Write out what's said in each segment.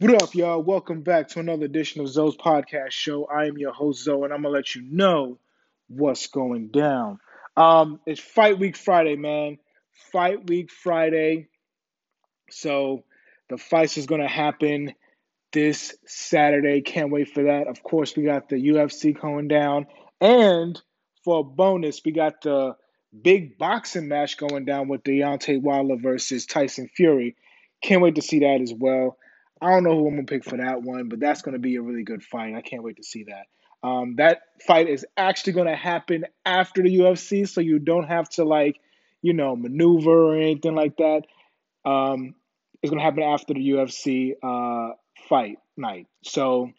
What up, y'all? Welcome back to another edition of Zoe's podcast show. I am your host, Zoe, and I'm gonna let you know what's going down. Um, it's Fight Week Friday, man. Fight Week Friday. So the fights is gonna happen this Saturday. Can't wait for that. Of course, we got the UFC going down, and for a bonus, we got the big boxing match going down with Deontay Wilder versus Tyson Fury. Can't wait to see that as well. I don't know who I'm gonna pick for that one, but that's gonna be a really good fight. I can't wait to see that. Um, that fight is actually gonna happen after the UFC, so you don't have to like, you know, maneuver or anything like that. Um, it's gonna happen after the UFC uh, fight night. So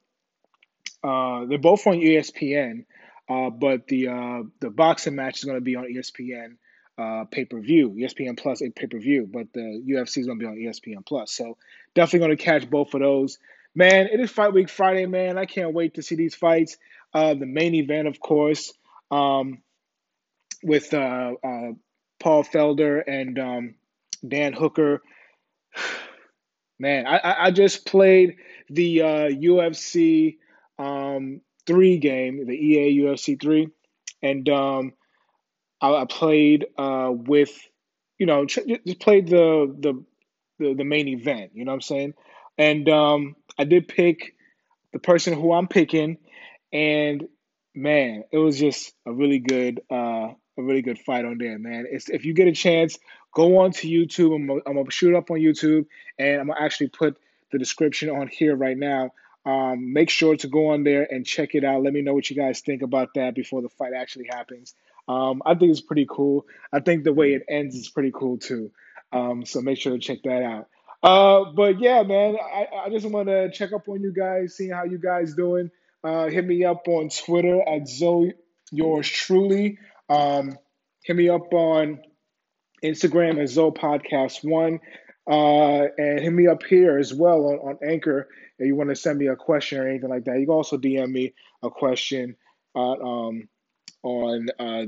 uh, they're both on ESPN, uh, but the uh, the boxing match is gonna be on ESPN uh, pay per view, ESPN Plus a pay per view, but the UFC is going to be on ESPN Plus. So definitely going to catch both of those. Man, it is Fight Week Friday, man. I can't wait to see these fights. Uh, the main event, of course, um, with uh, uh, Paul Felder and um, Dan Hooker. Man, I, I just played the uh, UFC um, three game, the EA UFC three, and um, I, I played uh, with, you know, just played the, the the the main event. You know what I'm saying? And um, I did pick the person who I'm picking, and man, it was just a really good uh, a really good fight on there, man. It's, if you get a chance, go on to YouTube. I'm, I'm gonna shoot up on YouTube, and I'm gonna actually put the description on here right now. Um, make sure to go on there and check it out. Let me know what you guys think about that before the fight actually happens. Um, I think it's pretty cool. I think the way it ends is pretty cool too. Um, so make sure to check that out. Uh, but yeah, man, I, I just want to check up on you guys, seeing how you guys doing. Uh, hit me up on Twitter at Zoe yours truly. Um, hit me up on Instagram at Zoe Podcast One. Uh, and hit me up here as well on, on Anchor if you want to send me a question or anything like that. You can also DM me a question uh, um, on uh,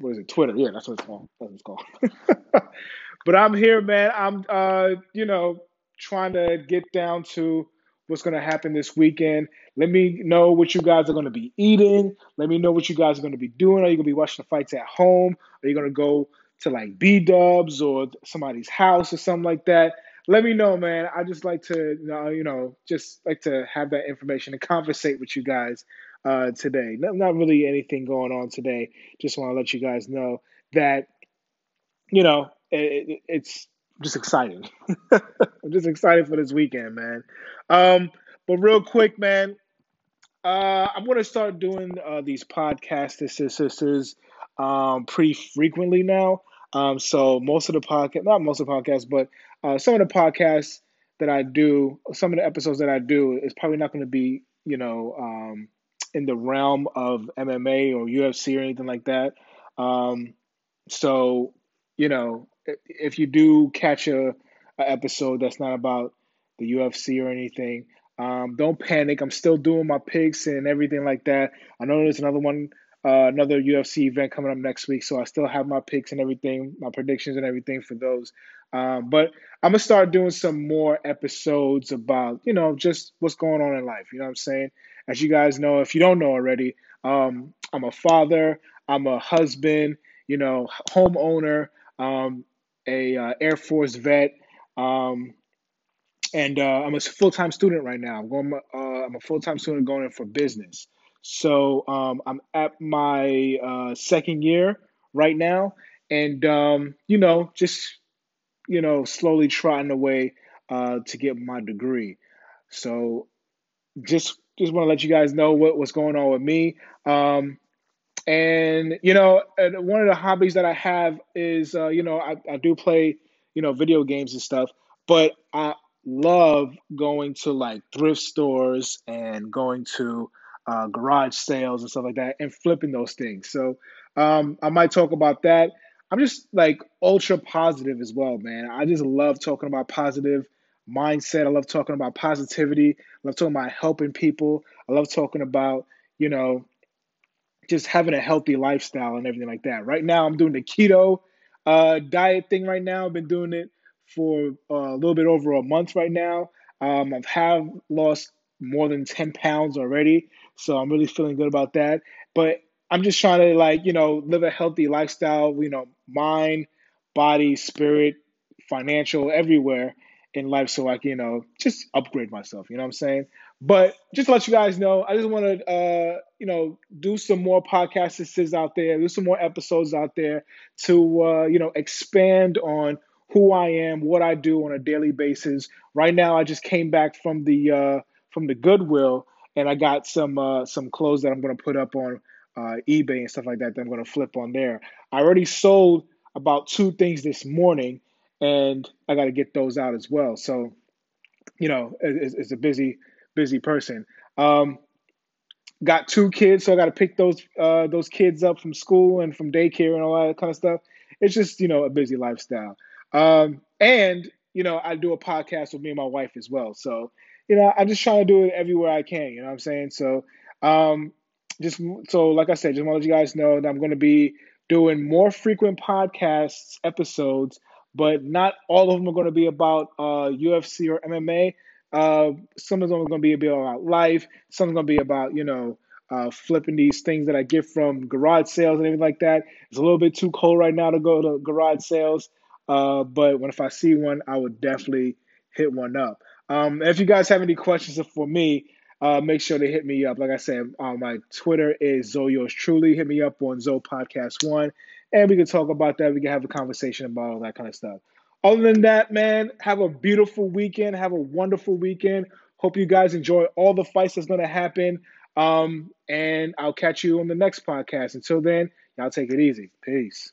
what is it, Twitter? Yeah, that's what it's called. That's what it's called. but I'm here, man. I'm uh, you know, trying to get down to what's going to happen this weekend. Let me know what you guys are going to be eating. Let me know what you guys are going to be doing. Are you going to be watching the fights at home? Are you going to go to like B Dubs or somebody's house or something like that? Let me know, man. I just like to, you know, just like to have that information and conversate with you guys uh, today. Not, not really anything going on today. Just want to let you guys know that, you know, it, it's just exciting. I'm just excited for this weekend, man. Um, but real quick, man, uh, I'm going to start doing uh, these podcasts, sisters, um, pretty frequently now. Um, so most of the podcast, not most of the podcasts, but uh, some of the podcasts that I do, some of the episodes that I do, is probably not going to be, you know, um, in the realm of MMA or UFC or anything like that. Um, so, you know, if you do catch a, a, episode that's not about the UFC or anything, um, don't panic. I'm still doing my picks and everything like that. I know there's another one, uh, another UFC event coming up next week, so I still have my picks and everything, my predictions and everything for those. Um, but I'm gonna start doing some more episodes about, you know, just what's going on in life. You know what I'm saying? As you guys know, if you don't know already, um, I'm a father, I'm a husband, you know, homeowner, um, a uh, Air Force vet, um, and uh, I'm a full time student right now. I'm going. Uh, I'm a full time student going in for business. So um, I'm at my uh, second year right now, and um, you know, just you know, slowly trotting away uh, to get my degree. So just just want to let you guys know what, what's going on with me. Um, and you know, one of the hobbies that I have is uh, you know I, I do play you know video games and stuff, but I love going to like thrift stores and going to uh, garage sales and stuff like that and flipping those things. So um, I might talk about that. I'm just like ultra positive as well, man. I just love talking about positive mindset. I love talking about positivity. I love talking about helping people. I love talking about, you know, just having a healthy lifestyle and everything like that. Right now, I'm doing the keto uh, diet thing right now. I've been doing it for uh, a little bit over a month right now. Um, I've have lost more than 10 pounds already, so I'm really feeling good about that. But I'm just trying to like, you know, live a healthy lifestyle, you know, mind, body, spirit, financial, everywhere in life so I can, you know, just upgrade myself, you know what I'm saying? But just to let you guys know, I just want to, uh, you know, do some more podcasts out there, do some more episodes out there to, uh, you know, expand on who I am, what I do on a daily basis. Right now, I just came back from the uh, from the Goodwill, and I got some uh, some clothes that I'm going to put up on uh, eBay and stuff like that. That I'm going to flip on there. I already sold about two things this morning, and I got to get those out as well. So, you know, it's, it's a busy busy person. Um, got two kids, so I got to pick those uh, those kids up from school and from daycare and all that kind of stuff. It's just you know a busy lifestyle. Um, and you know I do a podcast with me and my wife as well. So you know I'm just trying to do it everywhere I can. You know what I'm saying? So um, just so like I said, just want to let you guys know that I'm going to be doing more frequent podcasts episodes, but not all of them are going to be about uh, UFC or MMA. Uh, some of them are going to be about life. Some are going to be about you know uh, flipping these things that I get from garage sales and everything like that. It's a little bit too cold right now to go to garage sales, uh, but when if I see one, I would definitely hit one up. Um, if you guys have any questions for me, uh, make sure to hit me up. Like I said, uh, my Twitter is Zoe yours truly. Hit me up on Zoe Podcast One, and we can talk about that. We can have a conversation about all that kind of stuff. Other than that, man, have a beautiful weekend. Have a wonderful weekend. Hope you guys enjoy all the fights that's going to happen. Um, and I'll catch you on the next podcast. Until then, y'all take it easy. Peace.